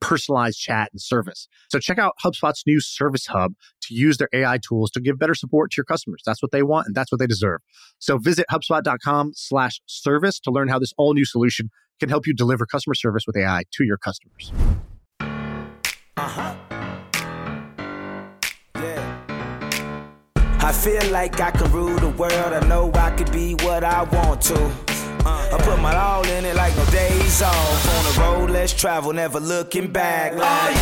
personalized chat and service. So check out HubSpot's new Service Hub to use their AI tools to give better support to your customers. That's what they want and that's what they deserve. So visit HubSpot.com slash service to learn how this all new solution can help you deliver customer service with AI to your customers. Uh-huh. Yeah. I feel like I can rule the world. I know I could be what I want to. I put my all in it like no days off. On the road, let's travel, never looking back. Oh, like,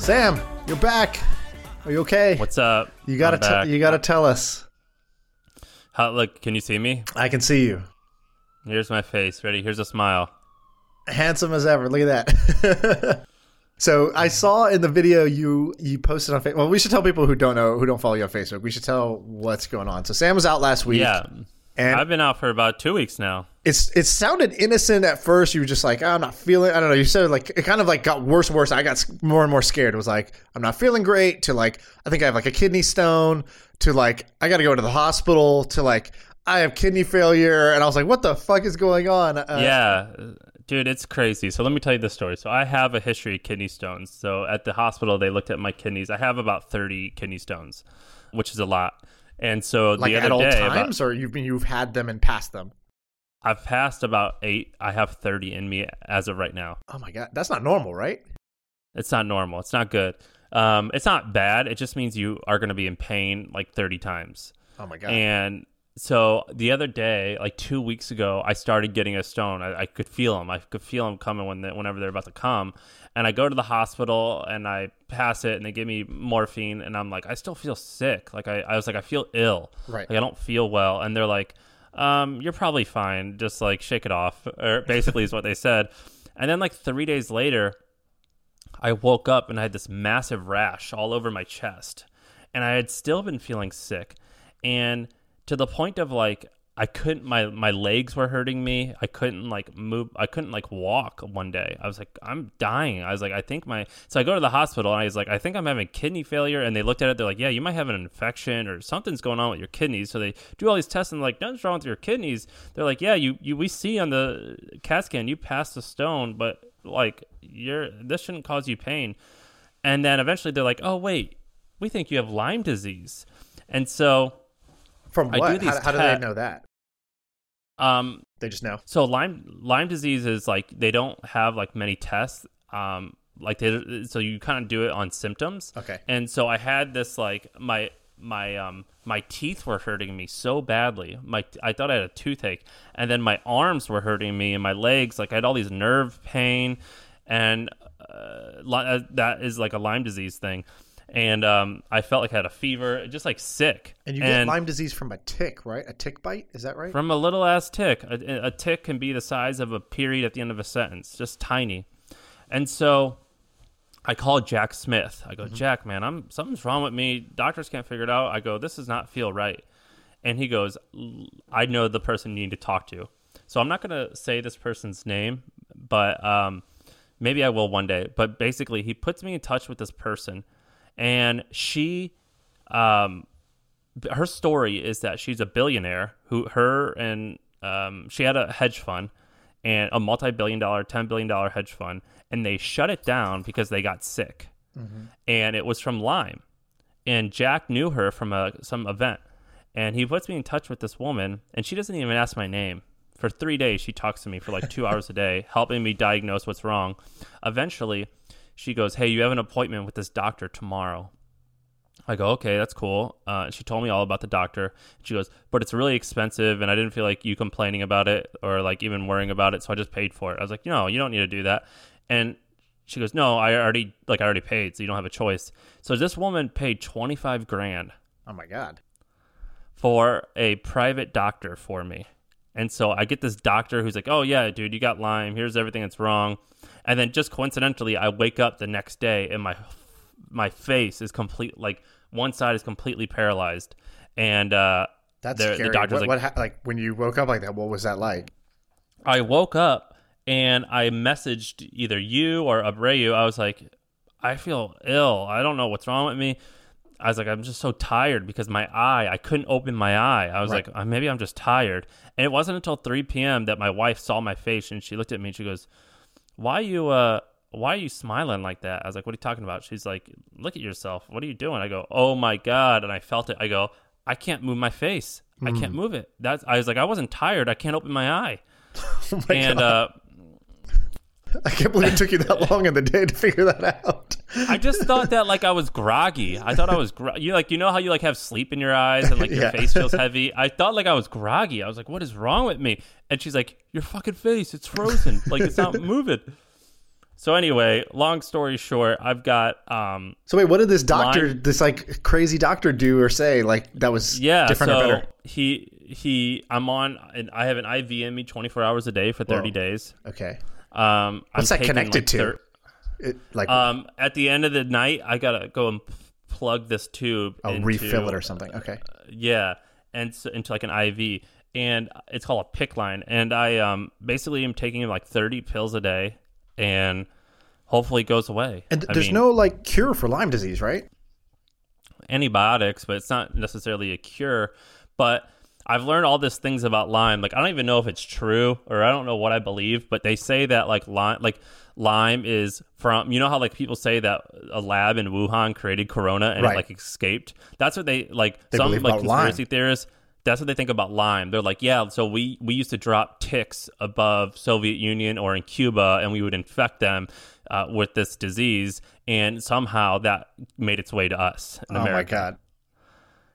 Sam, you're back. Are you okay? What's up? you gotta I'm te- back. you gotta tell us. How, look, can you see me? I can see you, Here's my face. Ready? Here's a smile. handsome as ever. Look at that. so I saw in the video you you posted on Facebook. Well, we should tell people who don't know who don't follow you on Facebook. We should tell what's going on. So Sam was out last week. Yeah. And I've been out for about two weeks now. it's it sounded innocent at first. You were just like, oh, I'm not feeling. I don't know. You said like it kind of like got worse and worse. I got more and more scared. It was like I'm not feeling great. To like I think I have like a kidney stone. To like I got to go to the hospital. To like I have kidney failure. And I was like, what the fuck is going on? Uh, yeah. Dude, it's crazy. So let me tell you the story. So I have a history of kidney stones. So at the hospital, they looked at my kidneys. I have about 30 kidney stones, which is a lot. And so Like the at all day, about- times, or you've been you've had them and passed them. I've passed about eight. I have 30 in me as of right now. Oh my god, that's not normal, right? It's not normal. It's not good. Um, it's not bad. It just means you are going to be in pain like 30 times. Oh my god. And so the other day, like two weeks ago, I started getting a stone. I, I could feel them. I could feel them coming when they, whenever they're about to come. And I go to the hospital and I pass it, and they give me morphine, and I'm like, I still feel sick. Like I, I was like, I feel ill. Right. Like I don't feel well. And they're like, um, you're probably fine. Just like shake it off, or basically is what they said. And then like three days later, I woke up and I had this massive rash all over my chest. And I had still been feeling sick. And to the point of like I couldn't my my legs were hurting me. I couldn't like move I couldn't like walk one day. I was like I'm dying. I was like I think my so I go to the hospital and I was like I think I'm having kidney failure and they looked at it they're like yeah, you might have an infection or something's going on with your kidneys. So they do all these tests and like nothing's wrong with your kidneys. They're like yeah, you you we see on the CAT scan you passed the stone, but like you're this shouldn't cause you pain. And then eventually they're like, "Oh wait, we think you have Lyme disease." And so From I do what? these how, how do they know that? Um They just know. so Lyme Lyme disease is like they don't have like many tests. Um, like they so you kind of do it on symptoms. Okay. And so I had this like my my um my teeth were hurting me so badly. My I thought I had a toothache, and then my arms were hurting me and my legs. Like I had all these nerve pain, and uh, uh, that is like a Lyme disease thing. And um, I felt like I had a fever, just like sick. And you get Lyme disease from a tick, right? A tick bite? Is that right? From a little ass tick. A, a tick can be the size of a period at the end of a sentence, just tiny. And so I call Jack Smith. I go, Jack, man, I'm something's wrong with me. Doctors can't figure it out. I go, this does not feel right. And he goes, I know the person you need to talk to. So I'm not going to say this person's name, but um, maybe I will one day. But basically, he puts me in touch with this person, and she um, her story is that she's a billionaire who her and um, she had a hedge fund and a multi-billion dollar 10 billion dollar hedge fund and they shut it down because they got sick. And it was from lyme. And jack knew her from a, some event. And he puts me in touch with this woman and she doesn't even ask my name. For three days she talks to me for like two hours a day helping me diagnose what's wrong. Eventually she goes hey you have an appointment with this doctor tomorrow I go, okay, that's cool. Uh, she told me all about the doctor. She goes, but it's really expensive, and I didn't feel like you complaining about it or like even worrying about it, so I just paid for it. I was like, no, you don't need to do that. And she goes, no, I already like I already paid, so you don't have a choice. So this woman paid twenty five grand oh my god. for a private doctor for me. And so I get this doctor who's like, "Oh yeah, dude, you got Lyme. Here's everything that's wrong." And then just coincidentally, I wake up the next day and my my face is complete like one side is completely paralyzed. And uh That's the, scary. the doctor's what, like, what ha- like when you woke up like that? What was that like? I woke up and I messaged either you or Abreu. I was like, I feel ill. I don't know what's wrong with me. I was like, I'm just so tired because my eye, I couldn't open my eye. I was Right. like, uh, maybe I'm just tired. And it wasn't until 3 p.m. that my wife saw my face and she looked at me and she goes, Why you, uh, why are you smiling like that? I was like, What are you talking about? She's like, Look at yourself. What are you doing? I go, Oh my God. And I felt it. I go, I can't move my face. I can't move it. That's, I was like, I wasn't tired. I can't open my eye. Oh my and, God. uh, I can't believe it took you that long in the day to figure that out. I just thought that like I was groggy. I thought I was gro- you like you know how you like have sleep in your eyes and like your Yeah. face feels heavy. I thought like I was groggy. I was like, what is wrong with me? And she's like, your fucking face, it's frozen. like it's not moving. So anyway, long story short, I've got um So wait, what did this doctor, Lyme- this like crazy doctor, do or say? Like that was yeah. different so or better? he he I'm on and I have an IV in me 24 hours a day for 30 Whoa. days. Okay, Um, what's I'm that taking, connected like, to? thir- it, like um, at the end of the night, I gotta go and plug this tube. oh, into, refill it or something. Okay, Yeah, and so, into like an IV, and it's called a PICC line. And I um basically am taking like thirty pills a day, and hopefully it goes away. and I there's mean, no like cure for Lyme disease, right? antibiotics, but it's not necessarily a cure. But I've learned all these things about Lyme. Like I don't even know if it's true or I don't know what I believe, but they say that like Lyme, like Lyme is from you know how like people say that a lab in Wuhan created Corona and Right. it like escaped. That's what they like. They some like conspiracy theorists. That's what they think about Lyme. They're like, yeah, so we we used to drop ticks above Soviet Union or in Cuba, and we would infect them uh, with this disease, and somehow that made its way to us in oh America. my god,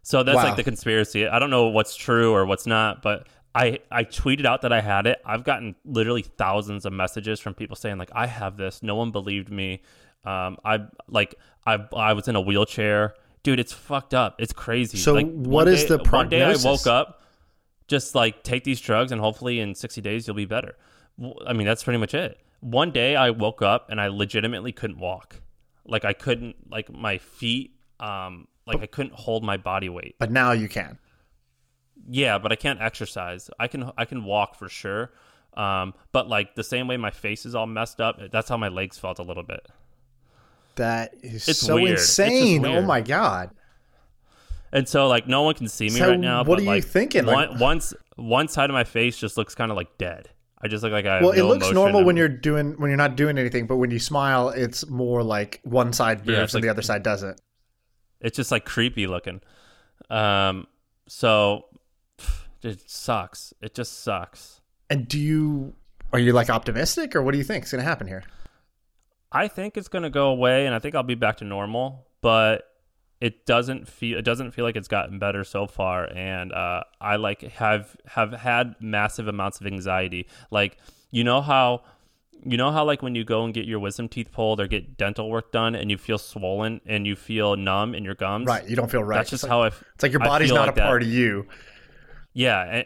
So that's Wow. like the conspiracy. I don't know what's true or what's not, but I I tweeted out that I had it. I've gotten literally thousands of messages from people saying like I have this. No one believed me. Um, I like I I was in a wheelchair, dude. It's fucked up. It's crazy. So like, what one day- the One day I woke up, just like take these drugs, and hopefully in sixty days you'll be better. I mean that's pretty much it. One day I woke up and I legitimately couldn't walk. Like I couldn't like my feet. Um, like I couldn't hold my body weight. but now you can. Yeah, but I can't exercise. I can I can walk for sure. Um, but like the same way my face is all messed up, that's how my legs felt a little bit. That is It's so weird. Insane. Oh my god. And so like no one can see me So right now. what but, are you like, thinking? Like- One, once one side of my face just looks kind of like dead. I just look like I. Have Well, it looks emotion. normal I'm- when you're doing when you're not doing anything, but when you smile, it's more like one side moves Yeah, and like- the other side doesn't. It's just like creepy looking. Um, so it sucks. It just sucks. And do you are you like optimistic or what do you think is going to happen here? I think it's going to go away, and I think I'll be back to normal. But it doesn't feel it doesn't feel like it's gotten better so far, and uh, I like have have had massive amounts of anxiety. Like you know how you know how like when you go and get your wisdom teeth pulled or get dental work done, and you feel swollen and you feel numb in your gums. Right, you don't feel right. That's just it's, how I. like, f- it's like your body's not like a that. part of you. Yeah, and,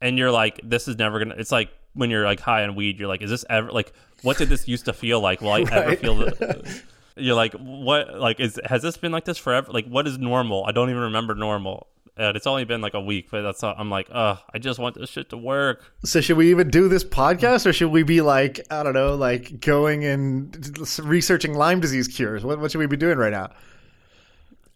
and you're like, this is never gonna. It's like when you're like high on weed, you're like, is this ever like? What did this used to feel like? Will I ever feel the? You're like, what? Like, is has this been like this forever? Like, what is normal? I don't even remember normal. And it's only been like a week, but that's all, I'm like, ugh, I just want this shit to work. So should we even do this podcast or should we be like I don't know, like going and researching Lyme disease cures? What what should we be doing right now?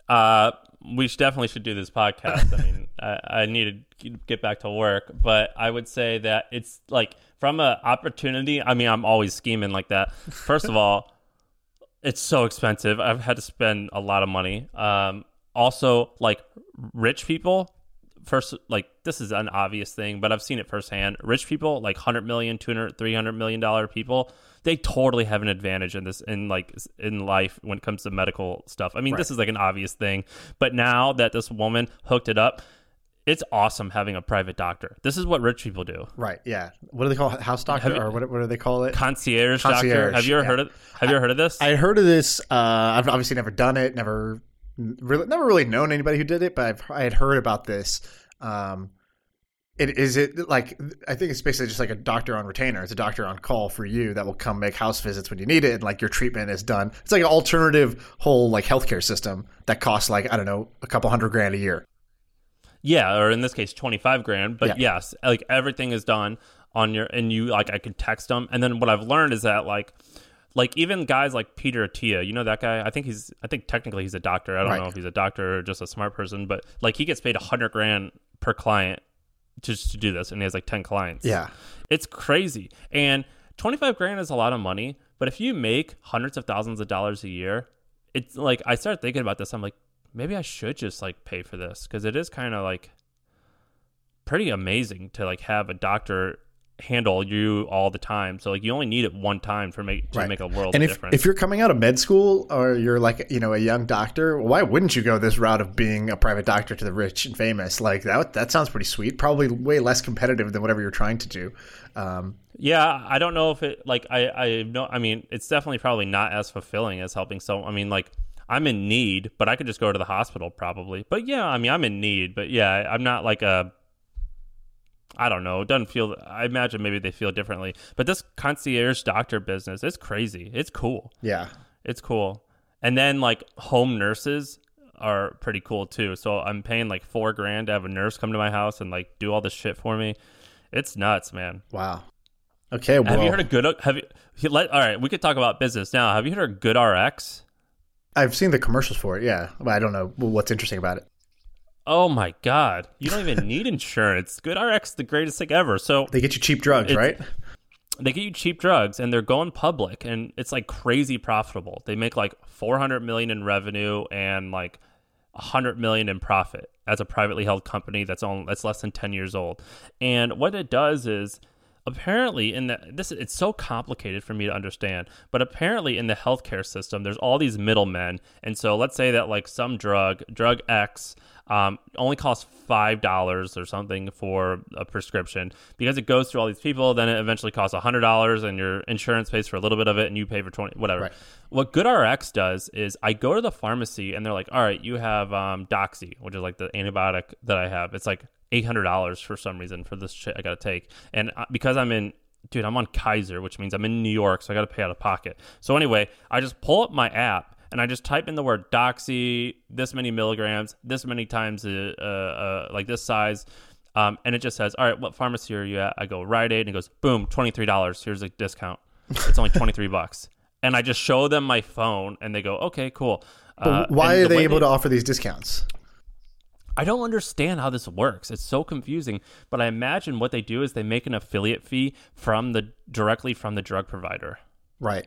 Uh, we should, definitely should do this podcast. I mean, I, I need to get back to work, but I would say that it's like from an opportunity. I mean, I'm always scheming like that. First of all, it's so expensive. I've had to spend a lot of money. Um, also, like rich people. First, like this is an obvious thing, but I've seen it firsthand. Rich people, like 100 million, 200, 300 million dollar people, they totally have an advantage in this in like in life when it comes to medical stuff. I mean, this is like an obvious thing, but now that this woman hooked it up, it's awesome having a private doctor. This is what rich people do. Right, yeah. What do they call it? house doctor you- or what what do they call it? Concierge, doctor. Have you ever yeah. heard of Have you ever heard of this? I heard of this. Uh, I've obviously never done it. Never, really, never really known anybody who did it. But I've I had heard about this. Um, it is it like I think it's basically just like a doctor on retainer. It's a doctor on call for you that will come make house visits when you need it, and like your treatment is done. It's like an alternative whole like healthcare system that costs like I don't know a couple hundred grand a year. Yeah, or in this case, twenty five grand. But Yeah. yes, like everything is done on your and you like I could text them. And then what I've learned is that like like even guys like Peter Attia, you know that guy? I think he's I think technically he's a doctor. I don't Right. know if he's a doctor or just a smart person, but like he gets paid a hundred grand per client just to do this, and he has like ten clients. Yeah. It's crazy. And 25 grand is a lot of money, but if you make hundreds of thousands of dollars a year, it's like I started thinking about this. I'm like, maybe I should just like pay for this because it is kind of like pretty amazing to like have a doctor handle you all the time. So like you only need it one time for make to Right. make a world and if, difference. if you're coming out of med school or you're like you know a young doctor why wouldn't you go this route of being a private doctor to the rich and famous like that that sounds pretty sweet probably way less competitive than whatever you're trying to do um, Yeah, I don't know if it like I I know I mean it's definitely probably not as fulfilling as helping so I mean like I'm in need, but I could just go to the hospital probably. But yeah, I mean I'm in need, but yeah, I'm not like a I don't know. It doesn't feel I imagine maybe they feel differently. But this concierge doctor business, it's crazy. It's cool. yeah It's cool. And then like home nurses are pretty cool too. So I'm paying like 4 grand to have a nurse come to my house and like do all this shit for me. It's nuts, man. wow okay well Have you heard of Good? Have you? Let, all right, we could talk about business now. Have you heard of GoodRx? i've seen the commercials for it yeah but i don't know what's interesting about it Oh my God! You don't even need insurance. GoodRx, is the greatest thing ever. So they get you cheap drugs right they get you cheap drugs, and they're going public, and it's like crazy profitable. They make like 400 million in revenue and like 100 million in profit as a privately held company that's on that's less than 10 years old. And what it does is apparently in the this it's so complicated for me to understand but apparently in the healthcare system there's all these middlemen and so let's say that like some drug drug x um, only costs five dollars or something for a prescription because it goes through all these people then it eventually costs a hundred dollars and your insurance pays for a little bit of it and you pay for 20 whatever Right. what GoodRx does is I go to the pharmacy and they're like, all right, you have um, Doxy, which is like the antibiotic that I have. It's like eight hundred dollars for some reason for this shit I got to take, and uh, because I'm in. Dude, I'm on Kaiser, which means I'm in New York, so I got to pay out of pocket. So anyway, I just pull up my app and I just type in the word Doxy, this many milligrams, this many times, uh, uh, uh, like this size, um, and it just says, "All right, what pharmacy are you at?" I go Rite Aid, and it goes, "Boom, twenty three dollars. Here's a discount. It's only twenty three bucks." And I just show them my phone, and they go, "Okay, cool." Uh, why are the they able to offer these discounts I don't understand how this works. It's so confusing. But I imagine what they do is they make an affiliate fee from the directly from the drug provider. Right.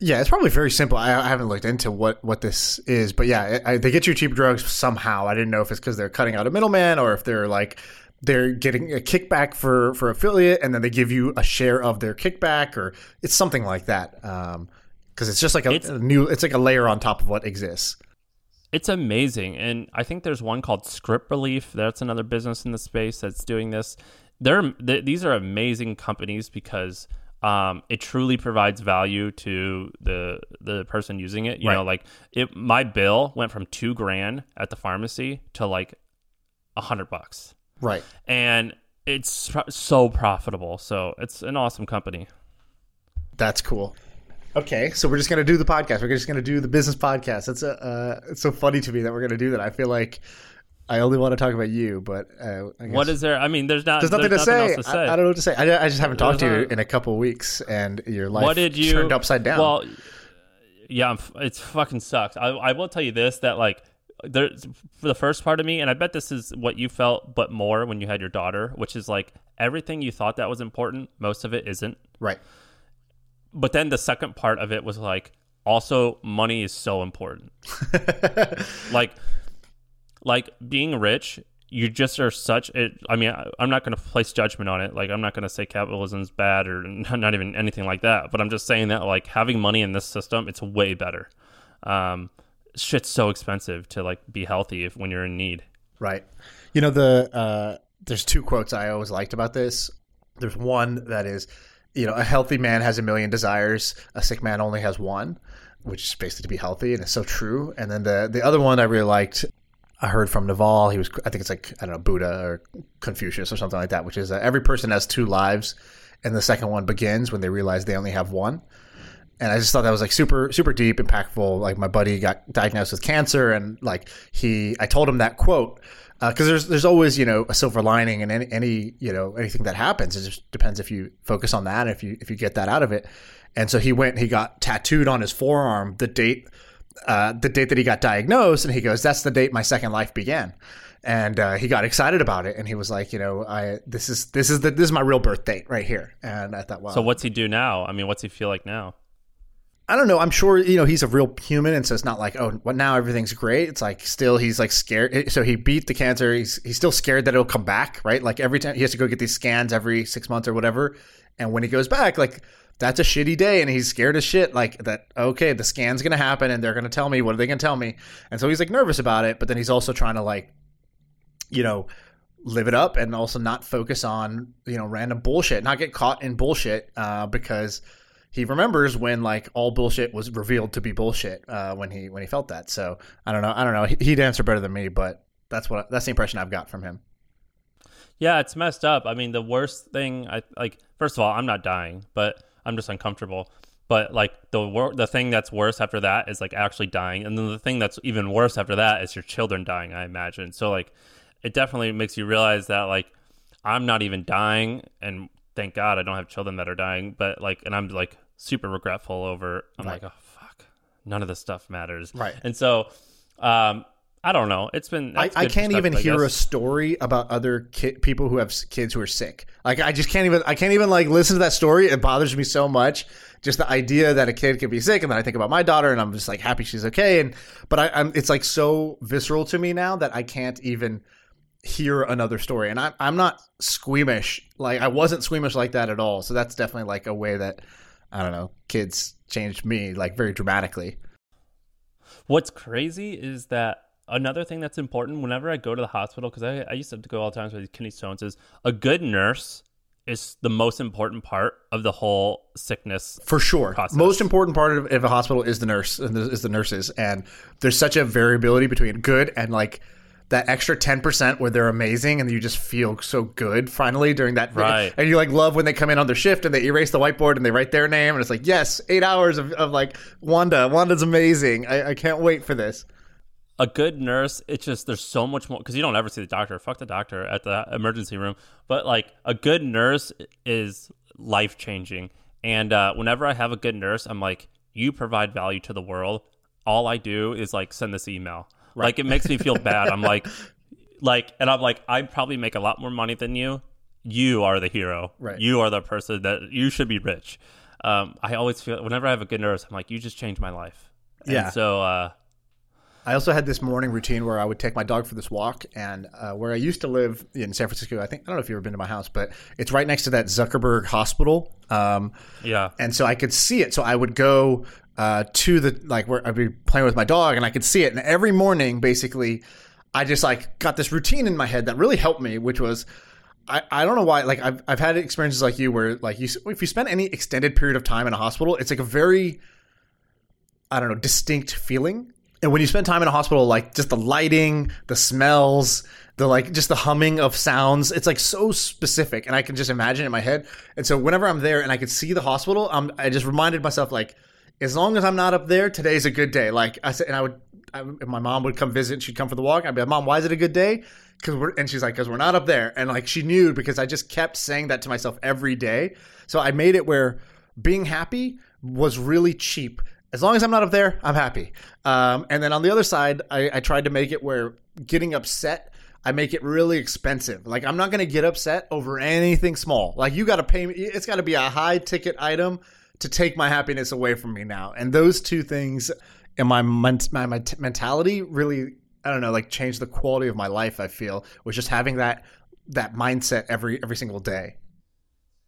Yeah, it's probably very simple. I, I haven't looked into what, what this is, but yeah, I, they get you cheap drugs somehow. I didn't know if it's because they're cutting out a middleman or if they're like they're getting a kickback for for affiliate, and then they give you a share of their kickback, or it's something like that. Um, because it's just like a, It's- a new, it's like a layer on top of what exists. It's amazing, and I think there's one called Script Relief. That's another business in the space that's doing this. They're th- these are amazing companies because um, it truly provides value to the the person using it. You know, like it. My bill went from two grand at the pharmacy to like a hundred bucks, Right. and it's so profitable. So it's an awesome company. That's cool. Okay, so we're just gonna do the podcast. We're just gonna do the business podcast. That's a, uh, it's so funny to me that we're gonna do that. I feel like I only want to talk about you, but uh, I guess What is there? I mean, there's not. there's nothing to say. else to say. I, I don't know what to say. I, I just haven't talked to you not- in a couple weeks, and your life what did you turned upside down. Well, yeah, I'm it's fucking sucks. I, I will tell you this that like there's for the first part of me, and I bet this is what you felt, but more when you had your daughter, which is like everything you thought that was important, most of it isn't. right, But then the second part of it was like also money is so important. like like being rich you just are such it i mean I, i'm not going to place judgment on it like i'm not going to say capitalism's bad or not even anything like that but i'm just saying that like having money in this system it's way better um shit's so expensive to like be healthy if when you're in need right. You know the uh, there's two quotes I always liked about this. There's one that is, you know, a healthy man has a million desires, a sick man only has one, which is basically to be healthy, and it's so true. And then the the other one I really liked. I heard from Naval. He was, I think it's like I don't know, Buddha or Confucius or something like that, which is every person has two lives, and the second one begins when they realize they only have one. And I just thought that was like super super deep, impactful. Like my buddy got diagnosed with cancer, and like he, I told him that quote because uh, there's there's always you know a silver lining in any, any you know anything that happens. It just depends if you focus on that, if you if you get that out of it. And so he went, he got tattooed on his forearm the date uh, the date that he got diagnosed, and he goes, "That's the date my second life began." And uh, he got excited about it, and he was like, "You know, I this is this is the this is my real birth date right here." And I thought, "Wow." So what's he do now? I mean, what's he feel like now? I don't know. I'm sure you know he's a real human, and so it's not like oh, what now everything's great. It's like still he's like scared. So he beat the cancer. He's he's still scared that it'll come back, right? Like every time he has to go get these scans every six months or whatever. And when he goes back, like that's a shitty day and he's scared as shit like that okay the scan's gonna happen and they're gonna tell me what are they gonna tell me and so he's like nervous about it but then he's also trying to like you know live it up and also not focus on you know random bullshit not get caught in bullshit uh, because he remembers when like all bullshit was revealed to be bullshit uh, when he when he felt that so i don't know i don't know he'd answer better than me but that's what that's the impression i've got from him yeah it's messed up i mean the worst thing i like first of all i'm not dying but I'm just uncomfortable. But like the wor- the thing that's worse after that is like actually dying, and then the thing that's even worse after that is your children dying. I imagine. So like, it definitely makes you realize that like I'm not even dying, and thank God I don't have children that are dying. But like, and I'm like super regretful over. I'm right. like, oh fuck, none of this stuff matters. Right. And so, um, I don't know. It's been. I, I, can't even hear a story about other ki- people who have kids who are sick. Like I just can't even. I can't even like listen to that story. It bothers me so much. Just the idea that a kid can be sick, and then I think about my daughter, and I'm just like happy she's okay. And but I, I'm. It's like so visceral to me now that I can't even hear another story. And I'm. I'm not squeamish. Like I wasn't squeamish like that at all. So that's definitely like a way that I don't know. Kids changed me like very dramatically. What's crazy is that another thing that's important whenever I go to the hospital, because I, I used to, to go all the times with kidney stones, is a good nurse is the most important part of the whole sickness for sure process. most important part of, of a hospital is the nurse is the nurses and there's such a variability between good and like that extra 10% where they're amazing and you just feel so good finally during that right. and you like love when they come in on their shift and they erase the whiteboard and they write their name and it's like yes eight hours of, of like wanda wanda's amazing I, I can't wait for this a good nurse, it's just there's so much more because you don't ever see the doctor. Fuck the doctor at the emergency room. But like a good nurse is life changing. And uh, whenever I have a good nurse, I'm like, you provide value to the world. All I do is like send this email. Right. Like it makes me feel bad. I'm like, like, and I'm like, I probably make a lot more money than you. You are the hero. Right. You are the person that you should be rich. Um, I always feel whenever I have a good nurse, I'm like, you just changed my life. Yeah. And so uh, I also had this morning routine where I would take my dog for this walk, and uh, where I used to live in San Francisco, I think I don't know if you've ever been to my house, but it's right next to that Zuckerberg Hospital. Um, yeah, and so I could see it. So I would go uh, to the like where I'd be playing with my dog, and I could see it. And every morning, basically, I just like got this routine in my head that really helped me, which was. I, I don't know why like I've, I've had experiences like you where like you if you spend any extended period of time in a hospital it's like a very I don't know distinct feeling and when you spend time in a hospital, like just the lighting, the smells, the like just the humming of sounds, it's like so specific, and I can just imagine it in my head. And so whenever I'm there and I could see the hospital, I'm, I just reminded myself like, as long as I'm not up there, today's a good day. Like I said, and I would, I, if my mom would come visit, and she'd come for the walk. I'd be like, Mom, why is it a good day? Because we're, and she's like, because we're not up there. And like she knew because I just kept saying that to myself every day. So I made it where being happy was really cheap as long as I'm not up there, I'm happy. Um, and then on the other side, I, I tried to make it where getting upset, I make it really expensive. Like I'm not going to get upset over anything small. Like you got to pay me. It's got to be a high ticket item to take my happiness away from me now. And those two things in my my, my mentality really, I don't know, like change the quality of my life. I feel was just having that that mindset every every single day.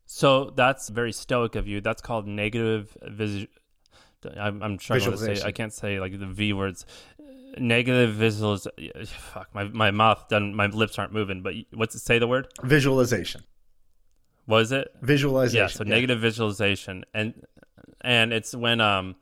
So that's very stoic of you. That's called negative vis- I'm, I'm struggling to say. I can't say like the V words. Negative visuals. Fuck my my mouth done. My lips aren't moving. But what's it say? The word visualization. Was it visualization? Yeah. So yeah. negative visualization, and and it's when um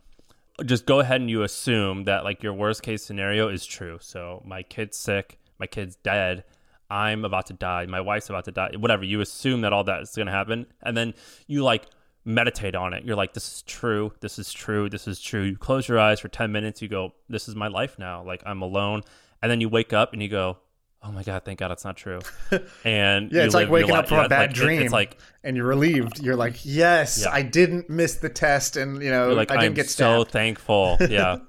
just go ahead and you assume that like your worst case scenario is true. So my kid's sick, my kid's dead, I'm about to die, my wife's about to die, whatever. You assume that all that is going to happen, and then you like meditate on it. You're like, this is true. This is true. This is true. You close your eyes for 10 minutes. You go, this is my life now. Like I'm alone. And then you wake up and you go, oh my God, thank God it's not true. And Yeah, it's like waking up from yeah, a bad like, dream. It's like, and you're relieved. You're like, yes, Yeah. I didn't miss the test, and you know, like I didn't I'm get so thankful. Yeah.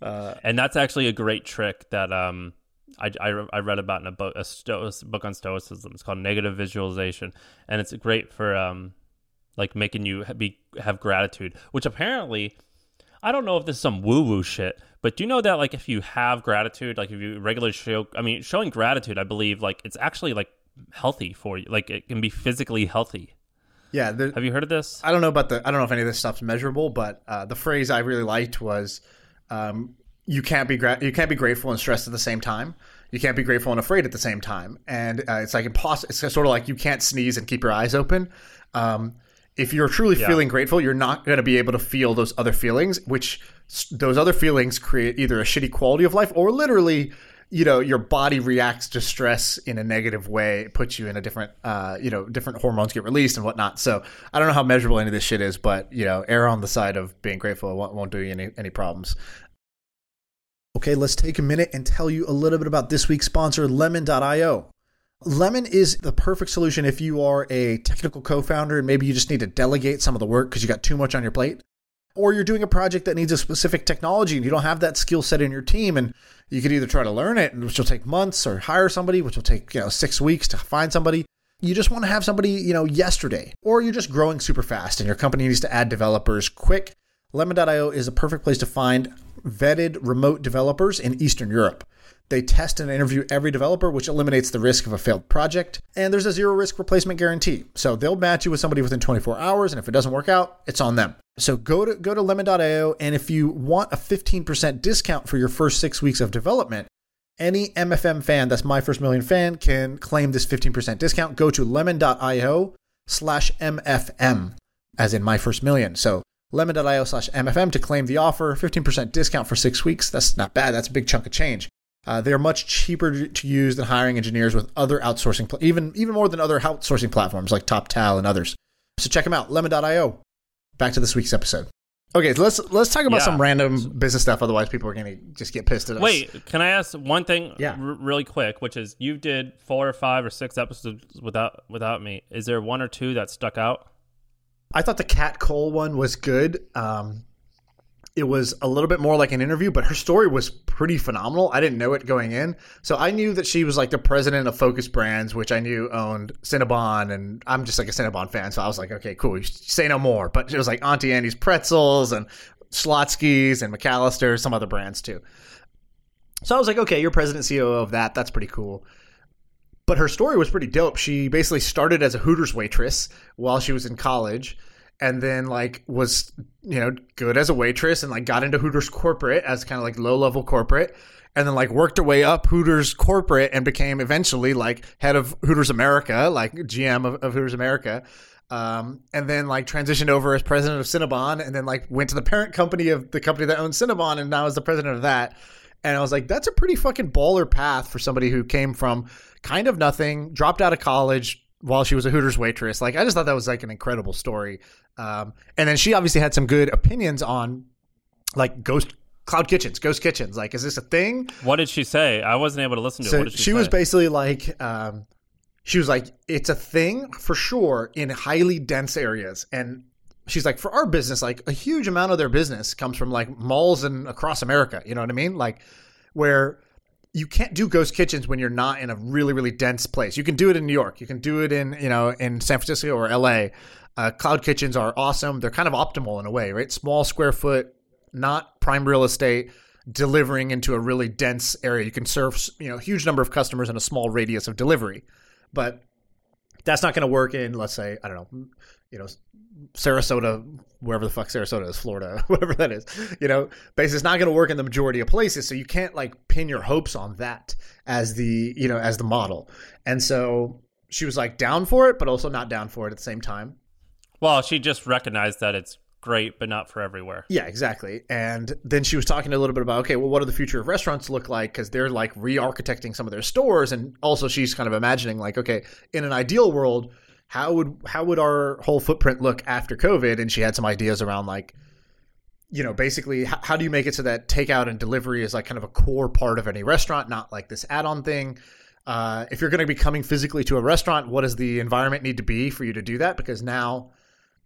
Uh, and that's actually a great trick that um I, I, I read about in a book a sto- book on stoicism. It's called Negative Visualization, and it's great for um like making you be have gratitude. Which apparently, I don't know if this is some woo woo shit, but do you know that like if you have gratitude, like if you regularly show, I mean, showing gratitude, I believe like it's actually like healthy for you. Like it can be physically healthy. yeah, the, Have you heard of this? I don't know about the. I don't know if any of this stuff's measurable, but uh, the phrase I really liked was, um, "You can't be gra- you can't be grateful and stressed at the same time. You can't be grateful and afraid at the same time." And uh, it's like impossible. It's sort of like you can't sneeze and keep your eyes open. Um, if you're truly Yeah. feeling grateful, you're not going to be able to feel those other feelings, which those other feelings create either a shitty quality of life or literally you know your body reacts to stress in a negative way it puts you in a different uh, you know different hormones get released and whatnot. So i don't know how measurable any of this shit is but you know err on the side of being grateful it won't, won't do you any, any problems. Okay let's take a minute and tell you a little bit about this week's sponsor lemon.io Lemon is the perfect solution if you are a technical co-founder and maybe you just need to delegate some of the work because you got too much on your plate or you're doing a project that needs a specific technology and you don't have that skill set in your team and you could either try to learn it which will take months or hire somebody which will take you know 6 weeks to find somebody. You just want to have somebody you know yesterday or you're just growing super fast and your company needs to add developers quick. Lemon.io is a perfect place to find vetted remote developers in eastern europe they test and interview every developer, which eliminates the risk of a failed project. And there's a zero risk replacement guarantee. So they'll match you with somebody within 24 hours. And if it doesn't work out, it's on them. So go to go to lemon.io. And if you want a 15% discount for your first six weeks of development, any MFM fan that's my first million fan can claim this 15% discount. Go to lemon.io slash MFM, as in my first million. So lemon.io slash MFM to claim the offer, 15% discount for six weeks. That's not bad. That's a big chunk of change. Uh, they're much cheaper to use than hiring engineers with other outsourcing, pl- even even more than other outsourcing platforms like Toptal and others. So check them out, lemon.io. Back to this week's episode. Okay, so let's let's talk about Yeah. some random business stuff. Otherwise, people are going to just get pissed at us. Wait, can I ask one thing Yeah. r- really quick, which is you did four or five or six episodes without without me. Is there one or two that stuck out? I thought the Kat Cole one was good. Um, it was a little bit more like an interview, but her story was pretty phenomenal. I didn't know it going in, so I knew that she was like the president of Focus Brands, which I knew owned Cinnabon, and I'm just like a Cinnabon fan, so I was like, okay, cool. You say no more. But it was like Auntie Annie's pretzels and Schlotzsky's and McAlister, some other brands too. So I was like, okay, you're president CEO of that. That's pretty cool but her story was pretty dope. She basically started as a Hooters waitress while she was in college and then like was you know good as a waitress and like got into Hooters corporate as kind of like low level corporate and then like worked her way up Hooters corporate and became eventually like head of Hooters America, like GM of, of Hooters America. Um, and then like transitioned over as president of Cinnabon and then like went to the parent company of the company that owns Cinnabon and now is the president of that. And I was like, that's a pretty fucking baller path for somebody who came from kind of nothing, dropped out of college while she was a Hooters waitress. Like, I just thought that was like an incredible story. Um, and then she obviously had some good opinions on like ghost cloud kitchens, ghost kitchens. Like, is this a thing? What did she say? I wasn't able to listen to it. So What did she, she was basically like, um, she was like, it's a thing for sure in highly dense areas. And she's like, for our business, like a huge amount of their business comes from like malls and across America. You know what I mean? Like, where you can't do ghost kitchens when you're not in a really really dense place. You can do it in New York. You can do it in you know in San Francisco or LA. Uh, cloud kitchens are awesome. They're kind of optimal in a way, right? Small square foot, not prime real estate, delivering into a really dense area. You can serve you know a huge number of customers in a small radius of delivery, but that's not going to work in let's say I don't know, you know Sarasota, wherever the fuck Sarasota is, Florida, whatever that is, you know, basically it's not going to work in the majority of places. So you can't like pin your hopes on that as the, you know, as the model. And so she was like down for it, but also not down for it at the same time. Well, she just recognized that it's great, but not for everywhere. Yeah, exactly. And then she was talking a little bit about, okay, well, what do the future of restaurants look like? Because they're like re architecting some of their stores. And also, she's kind of imagining, like, okay, in an ideal world, how would how would our whole footprint look after COVID? And she had some ideas around like, you know, basically how, how do you make it so that takeout and delivery is like kind of a core part of any restaurant, not like this add-on thing. Uh, if you're going to be coming physically to a restaurant, what does the environment need to be for you to do that? Because now,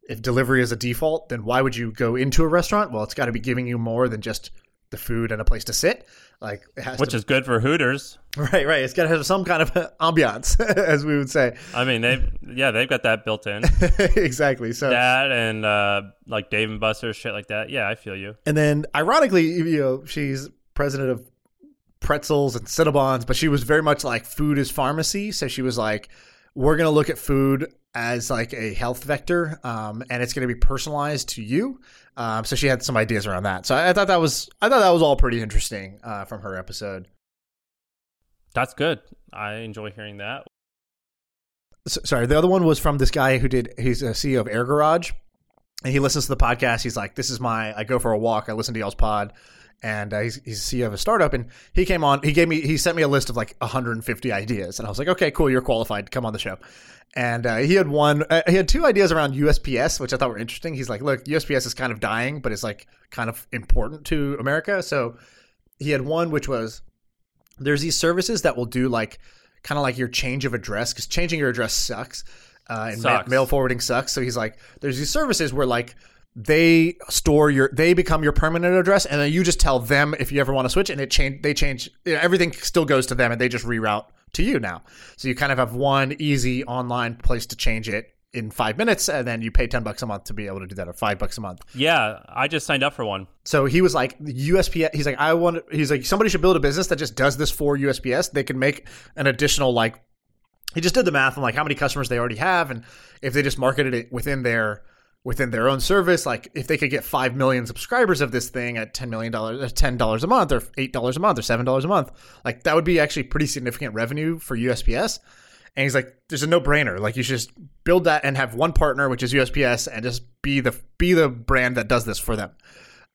if delivery is a default, then why would you go into a restaurant? Well, it's got to be giving you more than just the food and a place to sit. Like, it has which to, is good for Hooters. right, right. It's got to have some kind of ambiance, as we would say. I mean, they yeah, they've got that built in. exactly. So that and uh, like Dave and Buster's shit like that. Yeah, I feel you. And then, ironically, you know, she's president of pretzels and Cinnabons, but she was very much like food is pharmacy. So she was like, we're going to look at food as like a health vector, um, and it's going to be personalized to you. Um, so she had some ideas around that. So I, I thought that was I thought that was all pretty interesting uh, from her episode. That's good. I enjoy hearing that. S sorry, the other one was from this guy who did. He's a CEO of Air Garage, and he listens to the podcast. He's like, "This is my. I go for a walk. I listen to y'all's pod." And uh, he's, he's CEO of a startup. And he came on, he gave me, he sent me a list of like 150 ideas, and I was like, okay, cool, you're qualified, come on the show. And uh, he had one, uh, he had two ideas around USPS, which I thought were interesting. He's like, look, USPS is kind of dying, but it's like kind of important to America. So he had one which was there's these services that will do like kind of like your change of address because changing your address sucks. Uh, and ma- mail forwarding sucks. So he's like, there's these services where like they store your they become your permanent address and then you just tell them if you ever want to switch and it change they change you know, everything still goes to them and they just reroute to you now so you kind of have one easy online place to change it in five minutes and then you pay 10 bucks a month to be able to do that or five bucks a month Yeah, I just signed up for one. so he was like USPS. He's like, I want. He's like, somebody should build a business that just does this for USPS. They can make an additional like. He just did the math on like how many customers they already have, and if they just marketed it within their within their own service, like if they could get five million subscribers of this thing at ten million dollars, ten dollars a month, or eight dollars a month, or seven dollars a month, like that would be actually pretty significant revenue for USPS. And he's like, "There's a no-brainer. Like, you should just build that and have one partner, which is USPS, and just be the be the brand that does this for them."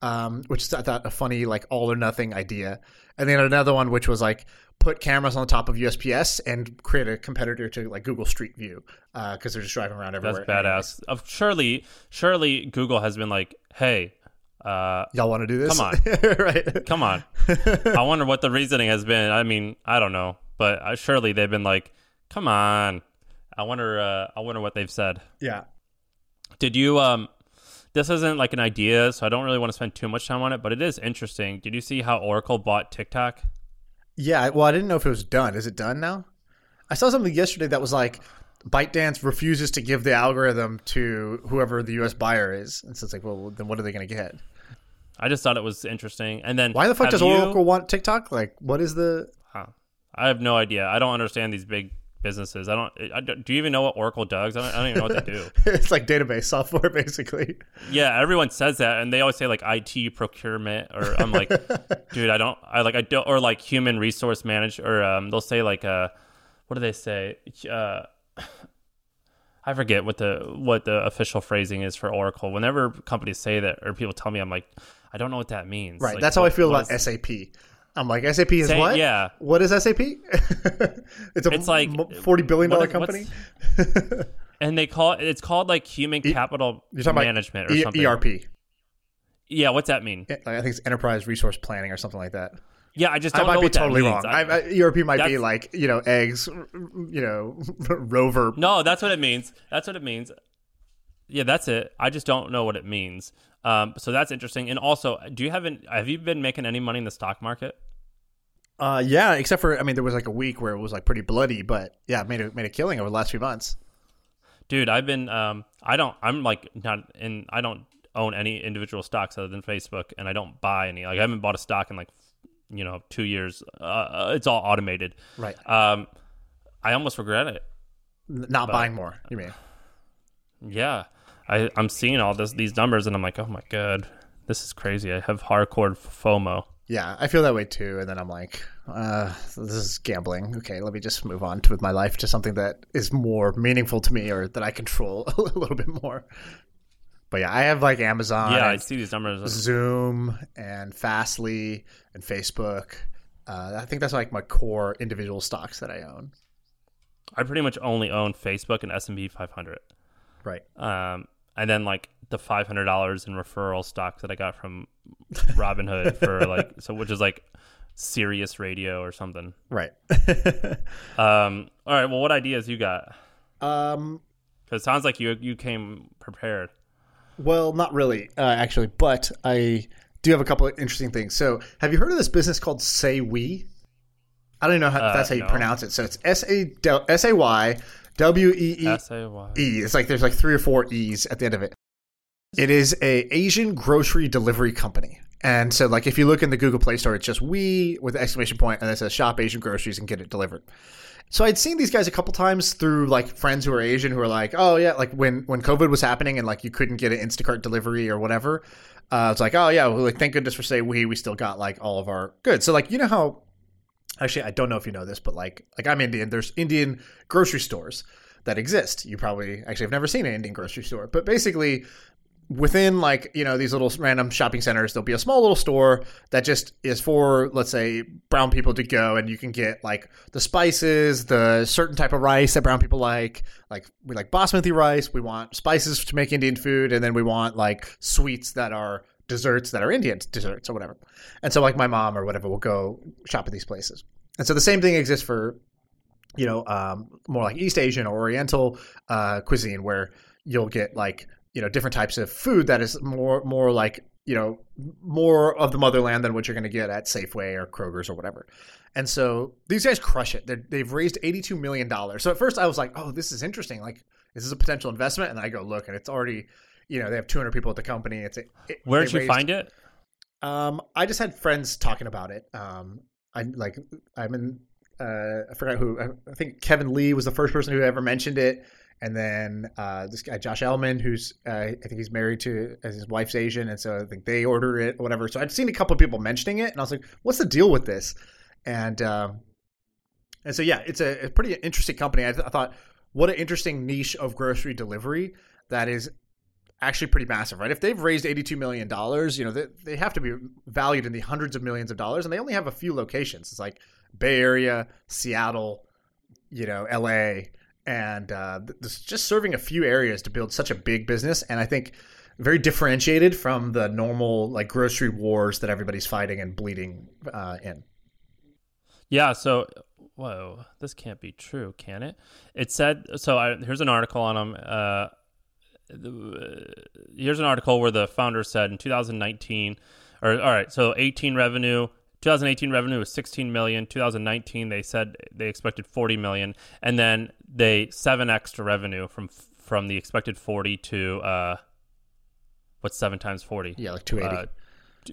Um, which is, I thought a funny like all or nothing idea. And then another one, which was like put cameras on the top of USPS and create a competitor to like Google Street View because they're just driving around everywhere. That's badass. Of surely, surely Google has been like, hey, uh, Y'all want to do this? Come on. right? come on. I wonder what the reasoning has been. I mean, I don't know, but uh, surely they've been like, come on. I wonder. Uh, I wonder what they've said. Yeah. Did you? Um, this isn't like an idea, so I don't really want to spend too much time on it. But it is interesting. Did you see how Oracle bought TikTok? Yeah. Well, I didn't know if it was done. Is it done now? I saw something yesterday that was like ByteDance refuses to give the algorithm to whoever the U.S. buyer is, and so it's like, well, then what are they going to get? I just thought it was interesting. And then Why the fuck does you- Oracle want TikTok? Like, what is the? Huh. I have no idea. I don't understand these big businesses. I don't. I, don't- do you even know what Oracle does? I don't, I don't even know what they do. it's like database software, basically. Yeah, everyone says that, and they always say like IT procurement, or I'm like, dude, I don't, I like, I don't, or like human resource manage, or um, they'll say like, uh, what do they say? Uh, I forget what the what the official phrasing is for Oracle. Whenever companies say that, or people tell me, I'm like, I don't know what that means. Right. Like, That's how I feel about is- SAP. I'm like, SAP is Say- what? yeah. What is SAP? it's a It's like- forty billion dollar company. and they call it. It's called like human capital You're management or E- something. ERP. Yeah, what's that mean? I think it's enterprise resource planning or something like that. Yeah, I just I might know be what totally wrong. I- I, I, ERP might be like you know eggs, you know, rover. No, that's what it means. That's what it means. Yeah, that's it. I just don't know what it means. Um, so that's interesting. And also, do you have an, have you been making any money in the stock market? Uh, yeah, except for I mean, there was like a week where it was like pretty bloody, but yeah, made a made a killing over the last few months. Dude, I've been um I don't I'm like not in I don't own any individual stocks other than Facebook and I don't buy any. Like I haven't bought a stock in like you know, 2 years. Uh, it's all automated. Right. Um I almost regret it. Not buying more. You mean? Yeah. I I'm seeing all this these numbers and I'm like, "Oh my god. This is crazy. I have hardcore FOMO." Yeah, I feel that way too. And then I'm like, uh, this is gambling. Okay, let me just move on to, with my life to something that is more meaningful to me or that I control a little bit more. But yeah, I have like Amazon, Yeah, I see these numbers. Zoom, and Fastly, and Facebook. Uh, I think that's like my core individual stocks that I own. I pretty much only own Facebook and S and P 500. Right. Um, and then like the five hundred dollars in referral stock that I got from Robinhood for like so, which is like Sirius Radio or something. Right. Um, all right. Well, what ideas you got? um. Because it sounds like you you came prepared. Well, not really, uh, actually, but I do have a couple of interesting things. So, have you heard of this business called SayWeee? I don't even know how Uh, that's how you no. pronounce it. So it's S A S A Y W E E S A Y. E. It's like there's like three or four E's at the end of it. It is a Asian grocery delivery company. And so like if you look in the Google Play Store, it's just we with exclamation point and it says shop Asian groceries and get it delivered. So I'd seen these guys a couple times through like friends who are Asian who are like, oh yeah, like when when COVID was happening and like you couldn't get an Instacart delivery or whatever. Uh, it's like, oh yeah, well, like thank goodness for SayWeee we still got like all of our goods. So like you know how actually I don't know if you know this, but like like I'm Indian. There's Indian grocery stores that exist. You probably actually have never seen an Indian grocery store, but basically within like you know these little random shopping centers there'll be a small little store that just is for let's say brown people to go and you can get like the spices the certain type of rice that brown people like like we like basmati rice we want spices to make indian food and then we want like sweets that are desserts that are indian desserts or whatever and so like my mom or whatever will go shop at these places and so the same thing exists for you know um, more like east asian or oriental uh, cuisine where you'll get like you know different types of food that is more more like you know more of the motherland than what you're going to get at Safeway or Kroger's or whatever. And so these guys crush it. They're, they've raised 82 million dollars. So at first I was like, "Oh, this is interesting. Like, this is a potential investment?" And I go look, and it's already, you know, they have 200 people at the company. It's it, Where did you raised- find it? Um, I just had friends talking about it. Um, I like I'm in. Uh, I forgot who. I, I think Kevin Lee was the first person who ever mentioned it, and then uh, this guy Josh Elman, who's uh, I think he's married to his wife's Asian, and so I think they order it or whatever. So I'd seen a couple of people mentioning it, and I was like, "What's the deal with this?" And um, and so yeah, it's a, a pretty interesting company. I, th- I thought, what an interesting niche of grocery delivery that is actually pretty massive, right? If they've raised $82 million, you know, they, they have to be valued in the hundreds of millions of dollars, and they only have a few locations. It's like Bay Area, Seattle, you know, LA, and uh, this- just serving a few areas to build such a big business. And I think very differentiated from the normal like grocery wars that everybody's fighting and bleeding uh, in. Yeah. So, whoa, this can't be true, can it? It said so. I, here's an article on them. Uh, the- here's an article where the founder said in 2019, or all right, so 18 revenue. 2018 revenue was 16 million. 2019 they said they expected 40 million, and then they seven extra revenue from from the expected 40 to uh, what's seven times 40? Yeah, like 280.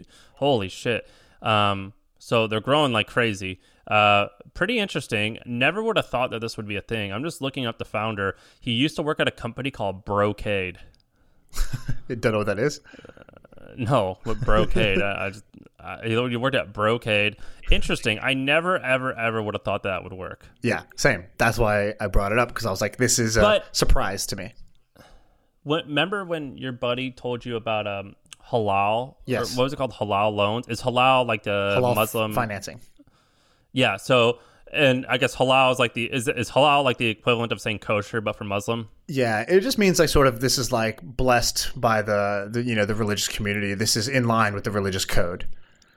Uh, holy shit. Um, so they're growing like crazy. Uh, pretty interesting. Never would have thought that this would be a thing. I'm just looking up the founder. He used to work at a company called Brocade. Don't know what that is. No, what Brocade? I, I just, I, you worked at Brocade. Interesting. I never, ever, ever would have thought that would work. Yeah, same. That's why I brought it up because I was like, this is a But- surprise to me. What, remember when your buddy told you about um, halal? Yes. Or what was it called? Halal loans. Is halal like the Halal Muslim financing. Yeah. So, and I guess halal is like the is is halal like the equivalent of saying kosher, but for Muslim. Yeah, it just means like sort of this is like blessed by the, the you know the religious community. This is in line with the religious code.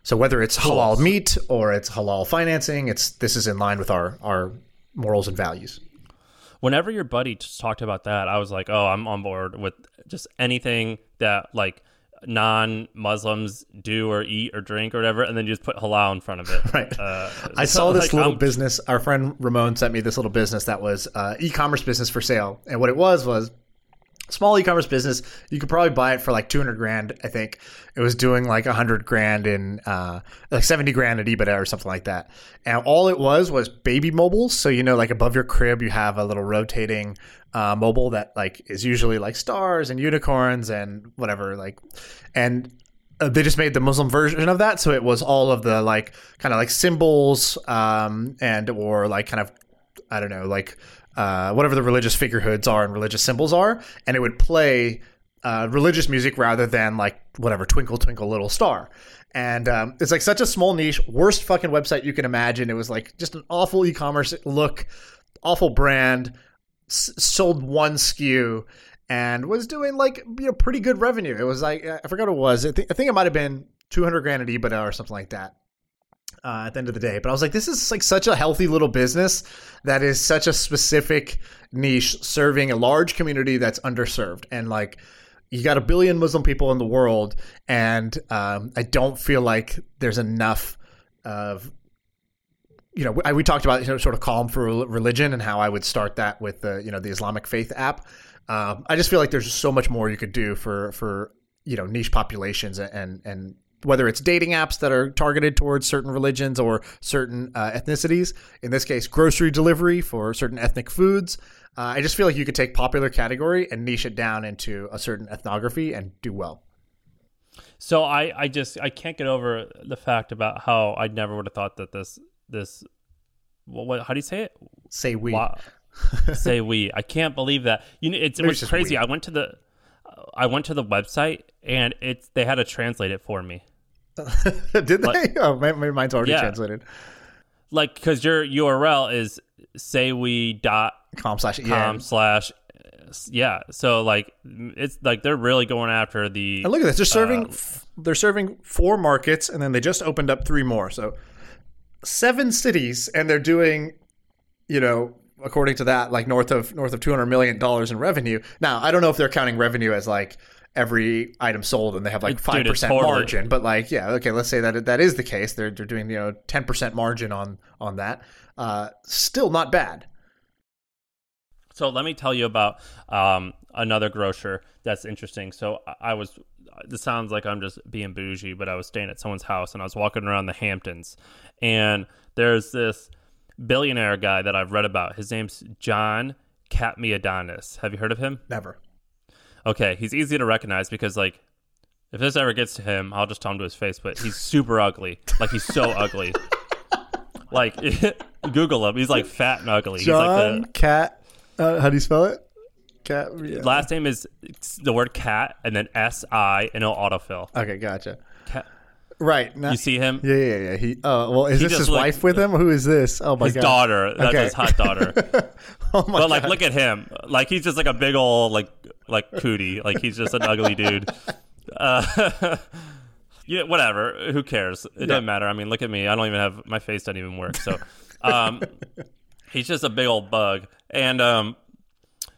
So whether it's halal meat or it's halal financing, it's this is in line with our our morals and values. Whenever your buddy talked about that, I was like, oh, I'm on board with just anything that like non-Muslims do or eat or drink or whatever, and then you just put halal in front of it. Right. Uh, I saw this like, little I'm- business. Our friend Ramon sent me this little business that was uh, e-commerce business for sale, and what it was was small e-commerce business. You could probably buy it for like two hundred grand. I think it was doing like hundred grand in uh, like seventy grand at EBITDA or something like that. And all it was was baby mobiles. So you know, like above your crib, you have a little rotating uh, mobile that like is usually like stars and unicorns and whatever. Like, and uh, they just made the Muslim version of that. So it was all of the like kind of like symbols um, and or like kind of I don't know like uh, whatever the religious figurehoods are and religious symbols are, and it would play uh, religious music rather than like whatever Twinkle Twinkle Little Star. And um, it's like such a small niche, worst fucking website you can imagine. It was like just an awful e-commerce look. awful brand, s- sold one SKU, and was doing like you know pretty good revenue. It was like I forgot what it was. I think I think it might have been two hundred grand at EBITDA or something like that. Uh, at the end of the day, but I was like, this is like such a healthy little business that is such a specific niche serving a large community that's underserved and like you got a billion Muslim people in the world, and um, I don't feel like there's enough of you know, we talked about you know, sort of calm for religion and how I would start that with the you know the Islamic Faith app. Um, I just feel like there's so much more you could do for for you know niche populations and and whether it's dating apps that are targeted towards certain religions or certain uh, ethnicities. In this case, grocery delivery for certain ethnic foods. Uh, I just feel like you could take popular category and niche it down into a certain ethnography and do well. So I, I just I can't get over the fact about how I never would have thought that this this what, what how do you say it? SayWeee. Wow. SayWeee. I can't believe that. You know, it's, it was crazy. I went to the I went to the website and it's they had to translate it for me. Did like, they? Oh, mine's already yeah. translated. Like, because your URL is sayweee dot com slash com slash yeah. So like, it's like they're really going after the. And look at this. They're serving. Uh, they're serving four markets, and then they just opened up three more. So seven cities, and they're doing, you know, according to that, like north of north of two hundred million dollars in revenue. Now, I don't know if they're counting revenue as like every item sold and they have like five percent margin. But like, yeah, okay, let's say that that is the case. They're they're doing you know ten percent margin on on that. Uh, still not bad. So let me tell you about um, another grocer that's interesting. So I was. This sounds like I'm just being bougie, but I was staying at someone's house and I was walking around the Hamptons, and there's this billionaire guy that I've read about. His name's John Catsimatidis. Have you heard of him? Never okay, he's easy to recognize because like if this ever gets to him, I'll just tell him to his face. But he's super ugly. Like he's so ugly. Like Google him. He's like fat and ugly. John he's like the, Cat. Uh, how do you spell it? Cat. Yeah. Last name is the word cat and then S I and it'll autofill. Okay, gotcha. Cat. Right. Now, you see him? Yeah, yeah, yeah. He. Oh, well, is he this his looked, wife with him? Who is this? Oh my his god. His daughter. That's okay. his hot daughter. oh my God. But like, look at him. Like he's just like a big old like like cootie. Like he's just an ugly dude. Uh, yeah, whatever. Who cares? It yeah. doesn't matter. I mean, look at me. I don't even have my face. Doesn't even work. So, um, he's just a big old bug. And um,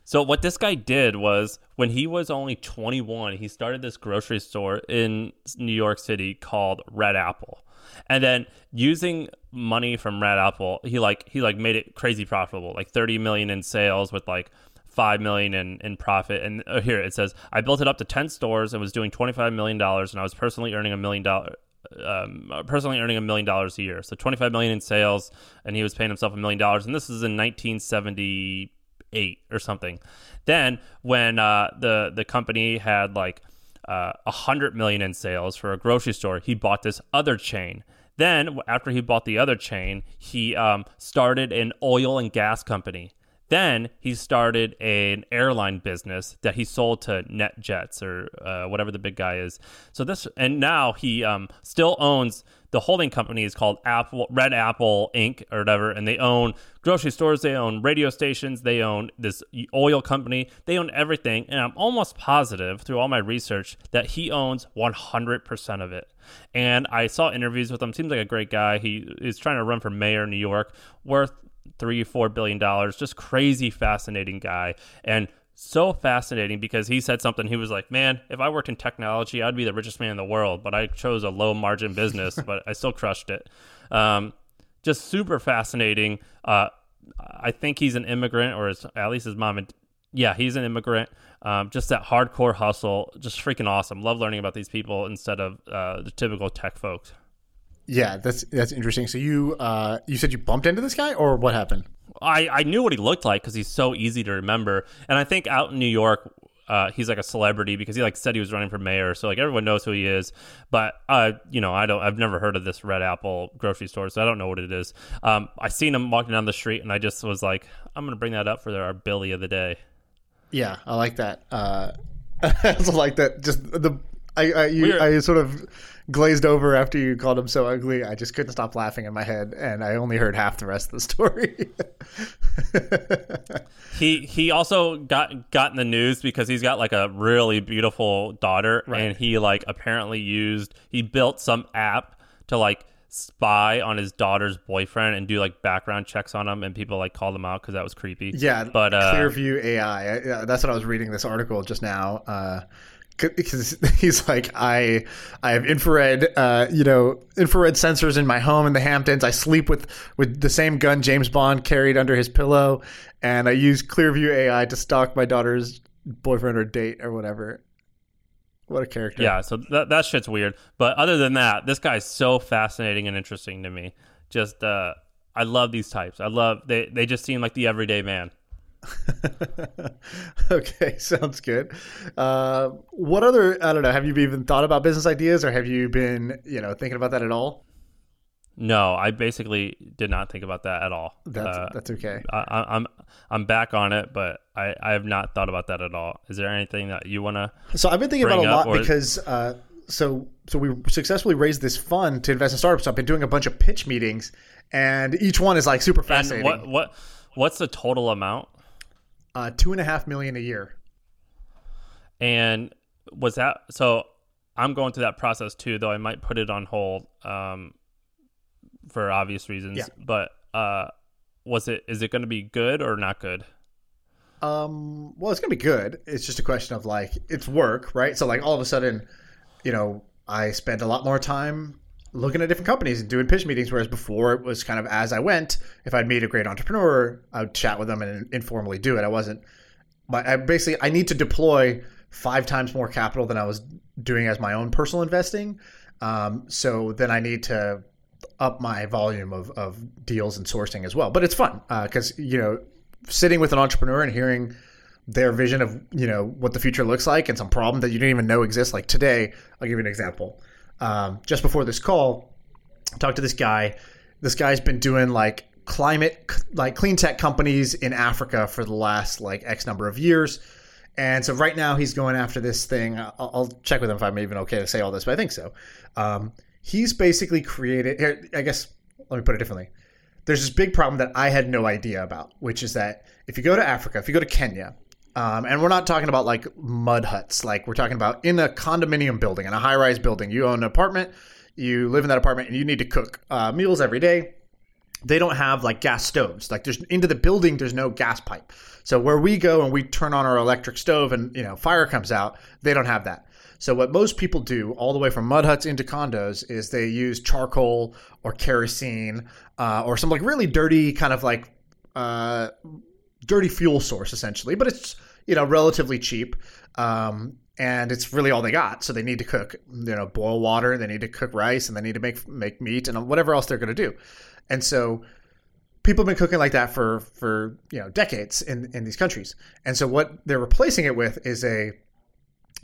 so what this guy did was when he was only 21, he started this grocery store in New York City called Red Apple. And then using money from Red Apple, he like he like made it crazy profitable, like 30 million in sales with like five million in, in profit. And uh, here it says, I built it up to ten stores and was doing twenty five million dollars, and I was personally earning a million dollar. Um, personally earning a million dollars a year, so twenty five million in sales, and he was paying himself a million dollars. And this is in nineteen seventy eight or something. Then when uh, the the company had like uh, a uh, hundred million in sales for a grocery store, he bought this other chain. Then after he bought the other chain, he um, started an oil and gas company. Then he started an airline business that he sold to NetJets or uh, whatever the big guy is. So this, and now he um, still owns the holding company is called Apple Red Apple Inc. or whatever, and they own grocery stores, they own radio stations, they own this oil company, they own everything. And I'm almost positive through all my research that he owns 100% of it. And I saw interviews with him. Seems like a great guy. He is trying to run for mayor of New York, worth three, four billion dollars. Just crazy, fascinating guy. And so fascinating because he said something. He was like, "Man, if I worked in technology, I'd be the richest man in the world, but I chose a low margin business, but I still crushed it." Um, just super fascinating. Uh, I think he's an immigrant, or his, at least his mom. And, yeah, he's an immigrant. Um, just that hardcore hustle, just freaking awesome. Love learning about these people instead of uh, the typical tech folks. Yeah, that's that's interesting. So you uh, you said you bumped into this guy, or what happened? I, I knew what he looked like because he's so easy to remember, and I think out in New York, uh, he's like a celebrity because he like said he was running for mayor, so like everyone knows who he is. But uh, you know, I don't, I've never heard of this Red Apple grocery store, so I don't know what it is. Um, I seen him walking down the street, and I just was like, I'm gonna bring that up for our Billy of the day. Yeah, I like that. Uh, I also like that. Just the I I, you, I sort of glazed over after you called him so ugly. I just couldn't stop laughing in my head, and I only heard half the rest of the story. He he also got got in the news because he's got like a really beautiful daughter, and he like apparently used he built some app to like spy on his daughter's boyfriend and do like background checks on him, and people like called him out because that was creepy. yeah, but uh, Clearview AI. I- yeah, that's what I was reading this article just now. Uh, because he's like I I have infrared uh you know infrared sensors in my home in the Hamptons I sleep with with the same gun James Bond carried under his pillow and I use Clearview AI to stalk my daughter's boyfriend or date or whatever what a character Yeah, so that that shit's weird. But other than that, this guy's so fascinating and interesting to me. Just uh I love these types. I love they they just seem like the everyday man. okay, sounds good. Uh, what other? I don't know. Have you even thought about business ideas, or have you been, you know, thinking about that at all? No, I basically did not think about that at all. That's Uh, that's okay. I, I- I'm I'm back on it, but I, I have not thought about that at all. Is there anything that you want to? So I've been thinking about a lot or- because uh, so so we successfully raised this fund to invest in startups. So I've been doing a bunch of pitch meetings, and each one is like super fascinating. What what what's the total amount? Uh, two and a half million a year. And was that so? I'm going through that process too, though I might put it on hold um, for obvious reasons. Yeah. But uh, was it is it going to be good or not good? Um, well, it's gonna be good. It's just a question of like it's work, right? So like all of a sudden, you know, I spend a lot more time looking at different companies and doing pitch meetings, whereas before it was kind of as I went. If I'd meet a great entrepreneur, I would chat with them and informally do it. I wasn't. But I basically I need to deploy five times more capital than I was doing as my own personal investing. Um, so then I need to up my volume of, of deals and sourcing as well. But it's fun because you know sitting with an entrepreneur and hearing their vision of you know what the future looks like and some problem that you didn't even know exists. Like today, I'll give you an example. Um, just before this call, I talked to this guy. This guy's been doing like climate, like clean tech companies in Africa for the last like X number of years. And so right now he's going after this thing. I'll, I'll check with him if I'm even okay to say all this, but I think so. Um, he's basically created. Here, I guess let me put it differently. There's this big problem that I had no idea about, which is that if you go to Africa, if you go to Kenya, um, and we're not talking about like mud huts, like we're talking about in a condominium building, in a high rise building. You own an apartment, you live in that apartment, and you need to cook uh, meals every day they don't have like gas stoves. Like there's into the building, there's no gas pipe. So where we go and we turn on our electric stove and you know fire comes out, they don't have that. So what most people do, all the way from mud huts into condos, is they use charcoal or kerosene uh, or some like really dirty kind of like uh, dirty fuel source essentially, but it's you know relatively cheap. Um, and it's really all they got. So they need to cook, you know, boil water. They need to cook rice, and they need to make make meat and whatever else they're going to do. And so people have been cooking like that for for you know decades in in these countries. And so what they're replacing it with is a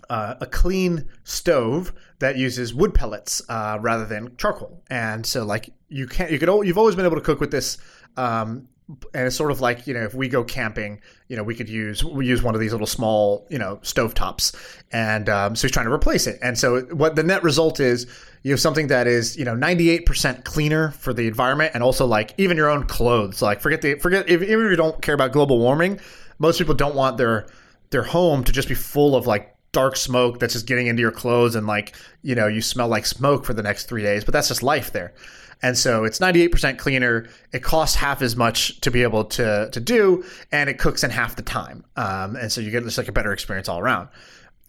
uh, a clean stove that uses wood pellets uh, rather than charcoal. And so like you can't you could you've always been able to cook with this. Um, and it's sort of like you know if we go camping you know we could use we use one of these little small you know stove tops and um, so he's trying to replace it. And so what the net result is you have something that is you know 98% cleaner for the environment and also like even your own clothes. Like forget the forget if, even if you don't care about global warming most people don't want their their home to just be full of like dark smoke that's just getting into your clothes and like you know you smell like smoke for the next three days. But that's just life there and so it's 98% cleaner. It costs half as much to be able to to do and it cooks in half the time. Um, and so you get just like a better experience all around.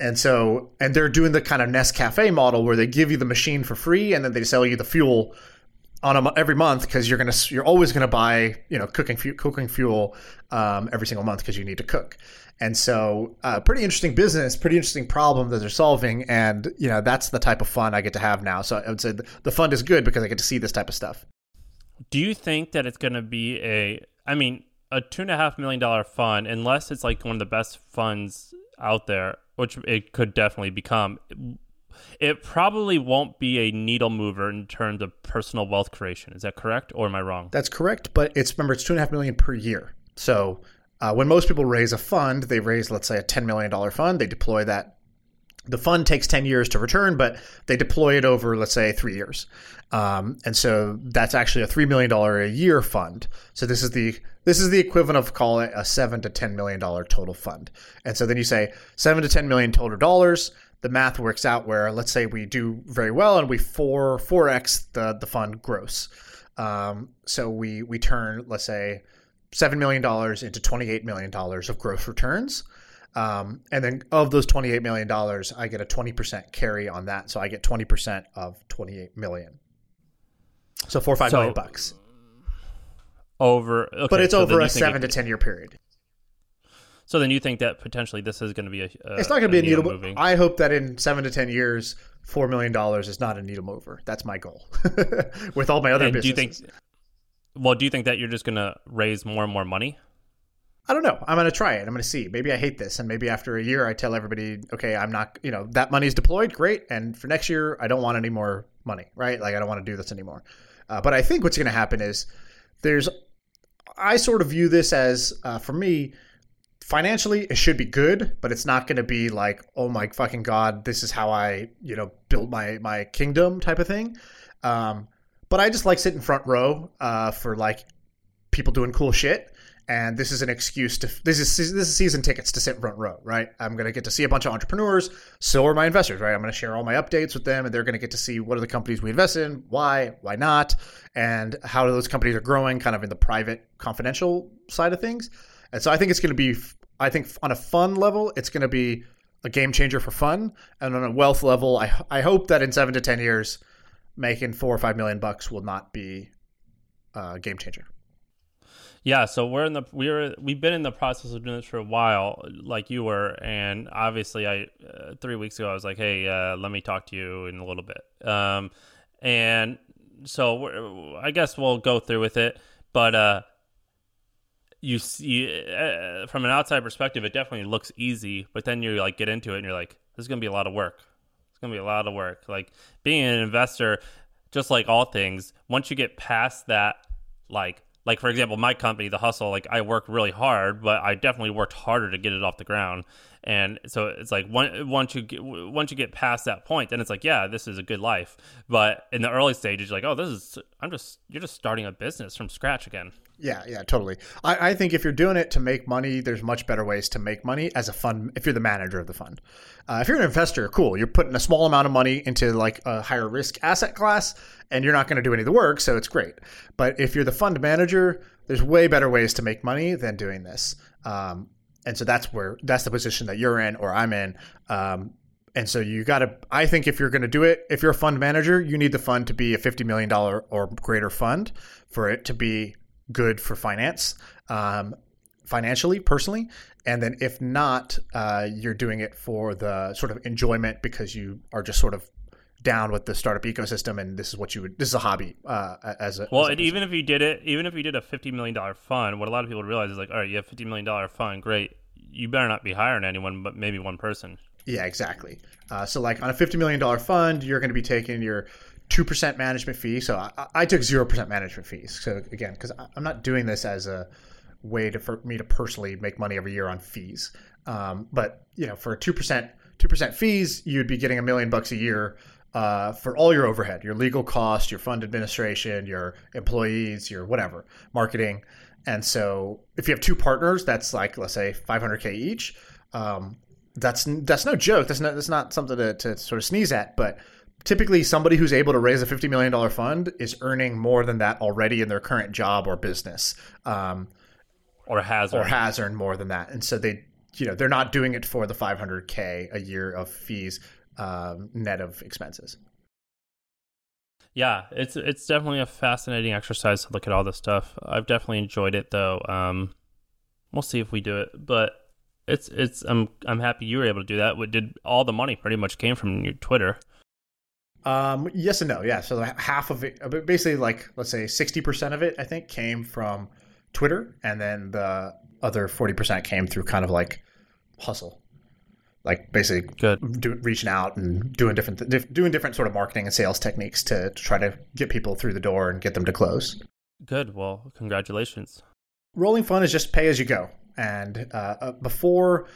And so and they're doing the kind of Nescafé model where they give you the machine for free and then they sell you the fuel on a, every month because you're gonna you're always gonna buy you know cooking cooking fuel um, every single month because you need to cook and so uh, pretty interesting business pretty interesting problem that they're solving and you know that's the type of fun I get to have now so I would say the, the fund is good because I get to see this type of stuff Do you think that it's going to be a? I mean, a two and a half million dollar fund, unless it's like one of the best funds out there, which it could definitely become. It probably won't be a needle mover in terms of personal wealth creation. Is that correct, or am I wrong? That's correct, but it's remember it's two and a half million per year. So uh, when most people raise a fund, they raise let's say a ten million dollar fund, they deploy that the fund takes 10 years to return, but they deploy it over, let's say, three years. Um, and so that's actually a $3 million a year fund. So this is the this is the equivalent of call it a seven to $10 million total fund. And so then you say seven to 10 million total dollars. The math works out where let's say we do very well and we four 4x the, the fund gross. Um, so we we turn, let's say, $7 million into $28 million of gross returns. Um, and then of those $28 million, I get a 20% carry on that. So I get 20% of 28 million. So four or five So- million bucks. Over, okay, But it's so over a seven to 10 year period. So then you think that potentially this is going to be a. a It's not going to be a needle moving. mover. I hope that in seven to 10 years, $4 million is not a needle mover. That's my goal with all my other And do you think? Well, do you think that you're just going to raise more and more money? I don't know. I'm going to try it. I'm going to see. Maybe I hate this. And maybe after a year, I tell everybody, okay, I'm not, you know, that money's deployed. Great. And for next year, I don't want any more money, right? Like, I don't want to do this anymore. Uh, but I think what's going to happen is there's, I sort of view this as, uh, for me, financially, it should be good, but it's not going to be like, oh my fucking God, this is how I, you know, build my, my kingdom type of thing. Um, but I just like sitting front row uh, for like people doing cool shit. And this is an excuse to this is this is season tickets to sit front row right? I'm going to get to see a bunch of entrepreneurs. So are my investors right? I'm going to share all my updates with them and they're going to get to see what are the companies we invest in why why not and how those companies are growing kind of in the private confidential side of things. And so i think it's going to be i think on a fun level it's going to be a game changer for fun. And on a wealth level i, I hope that in seven to ten years making four or five million bucks will not be a game changer Yeah, so we're in the we're we've been in the process of doing this for a while, like you were, and obviously, I uh, three weeks ago I was like, hey, uh, let me talk to you in a little bit, um, and so I guess we'll go through with it, but uh, you see uh, from an outside perspective, it definitely looks easy, but then you like get into it and you're like, this is gonna be a lot of work. Gonna be a lot of work. Like being an investor, just like all things, once you get past that, like like for example, my company, the hustle, like I work really hard, but I definitely worked harder to get it off the ground. And so it's like one, once you get once you get past that point, then it's like, yeah, this is a good life. But in the early stages, like, oh, this is I'm just you're just starting a business from scratch again. Yeah, yeah, totally. I, I think if you're doing it to make money, there's much better ways to make money as a fund. If you're the manager of the fund, uh, if you're an investor, cool. You're putting a small amount of money into like a higher risk asset class, and you're not going to do any of the work, so it's great. But if you're the fund manager, there's way better ways to make money than doing this. Um, and so that's where that's the position that you're in or I'm in. Um, and so you got to. I think if you're going to do it, if you're a fund manager, you need the fund to be a fifty million dollar or greater fund for it to be good for finance, um, financially, personally. And then if not, uh, you're doing it for the sort of enjoyment because you are just sort of down with the startup ecosystem, and this is what you would. This is a hobby uh, as a Well, as a and even if you did it, even if you did a fifty million dollar fund, what a lot of people realize is like, all right, you have fifty million dollar fund, great. You better not be hiring anyone, but maybe one person. Yeah, exactly. Uh, so, like on a fifty million dollar fund, you're going to be taking your two percent management fee. So I, I took zero percent management fees. So again, because I'm not doing this as a way to for me to personally make money every year on fees. Um, but you know, for two percent two percent fees, you'd be getting a million bucks a year uh, for all your overhead, your legal cost, your fund administration, your employees, your whatever, marketing. And so if you have two partners, that's like let's say 500k each. Um, that's that's no joke. That's not that's not something to, to sort of sneeze at. But typically, somebody who's able to raise a fifty million dollar fund is earning more than that already in their current job or business, um, Or has or has earned more than that. And so they, you know, they're not doing it for the five hundred k a year of fees um, net of expenses. Yeah, it's it's definitely a fascinating exercise to look at all this stuff. I've definitely enjoyed it though. Um, we'll see if we do it, but it's it's I'm I'm happy you were able to do that. What did all the money pretty much came from your Twitter? Um, yes and no. Yeah. So half of it, uh, basically, like let's say sixty percent of it, I think, came from Twitter, and then the other forty percent came through kind of like hustle, like basically Good. do, reaching out and doing different diff, doing different sort of marketing and sales techniques to, to try to get people through the door and get them to close. Good. Well, congratulations. Rolling fund is just pay as you go, and uh, uh, before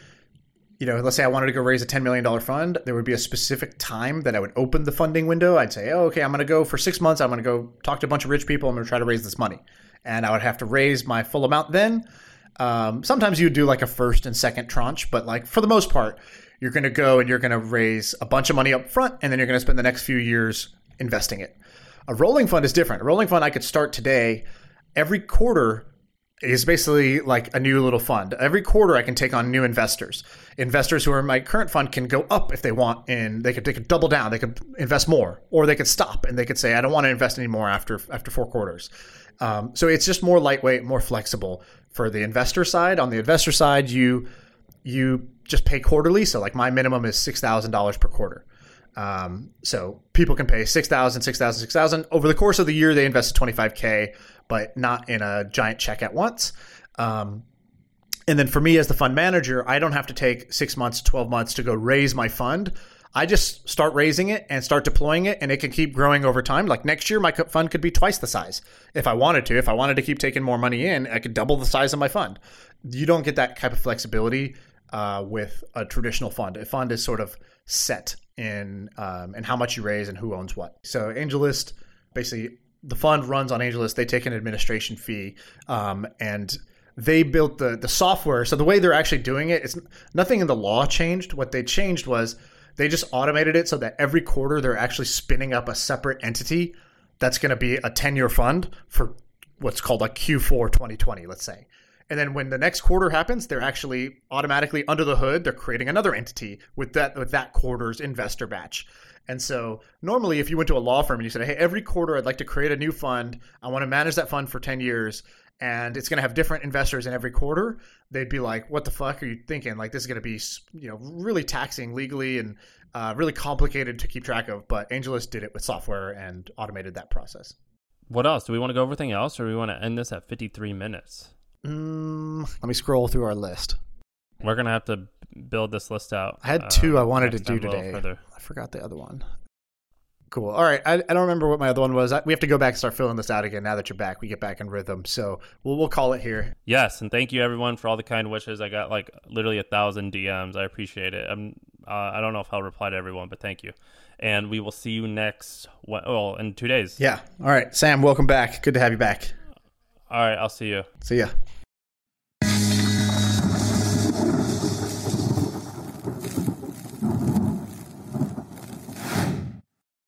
you know, let's say I wanted to go raise a $10 million fund, there would be a specific time that I would open the funding window. I'd say, oh, okay, I'm going to go for six months. I'm going to go talk to a bunch of rich people. I'm going to try to raise this money. And I would have to raise my full amount then. Um, sometimes you do like a first and second tranche, but like for the most part, you're going to go and you're going to raise a bunch of money up front, and then you're going to spend the next few years investing it. A rolling fund is different. A rolling fund, I could start today. Every quarter, is basically like a new little fund. Every quarter, I can take on new investors. Investors who are in my current fund can go up if they want, and they could they could double down. They could invest more, or they could stop and they could say, "I don't want to invest anymore after after four quarters." Um, so it's just more lightweight, more flexible for the investor side. On the investor side, you you just pay quarterly. So like my minimum is six thousand dollars per quarter. Um, so people can pay 6,000, 6,000, 6,000. Over the course of the year, they invested 25K, but not in a giant check at once. Um, and then for me as the fund manager, I don't have to take six months, 12 months to go raise my fund. I just start raising it and start deploying it, and it can keep growing over time. Like next year, my fund could be twice the size if I wanted to. If I wanted to keep taking more money in, I could double the size of my fund. You don't get that type of flexibility uh, with a traditional fund. A fund is sort of set in um, and how much you raise and who owns what. So AngelList, basically, the fund runs on AngelList. They take an administration fee, um, and they built the the software. So the way they're actually doing it, it's nothing in the law changed. What they changed was they just automated it so that every quarter they're actually spinning up a separate entity that's going to be a 10 year fund for what's called a Q4 2020, let's say. And then when the next quarter happens, they're actually automatically under the hood, they're creating another entity with that with that quarter's investor batch. And so normally if you went to a law firm and you said, "Hey, every quarter I'd like to create a new fund. I want to manage that fund for 10 years." And it's going to have different investors in every quarter. They'd be like, "What the fuck are you thinking? Like this is going to be, you know, really taxing legally and uh, really complicated to keep track of." But AngelList did it with software and automated that process. What else? Do we want to go over anything else, or do we want to end this at 53 minutes? Mm, let me scroll through our list. We're gonna have to build this list out. I had two uh, I wanted to do time a little today. further. I forgot the other one. Cool. All right. I, I don't remember what my other one was. I, we have to go back and start filling this out again. Now that you're back, we get back in rhythm. So we'll we'll call it here. Yes, and thank you everyone for all the kind wishes. I got like literally a thousand DMs. I appreciate it. I'm, uh, I don't know if I'll reply to everyone, but thank you. And we will see you next. Well, in two days. Yeah. All right. Sam, welcome back. Good to have you back. All right, I'll see you. See ya.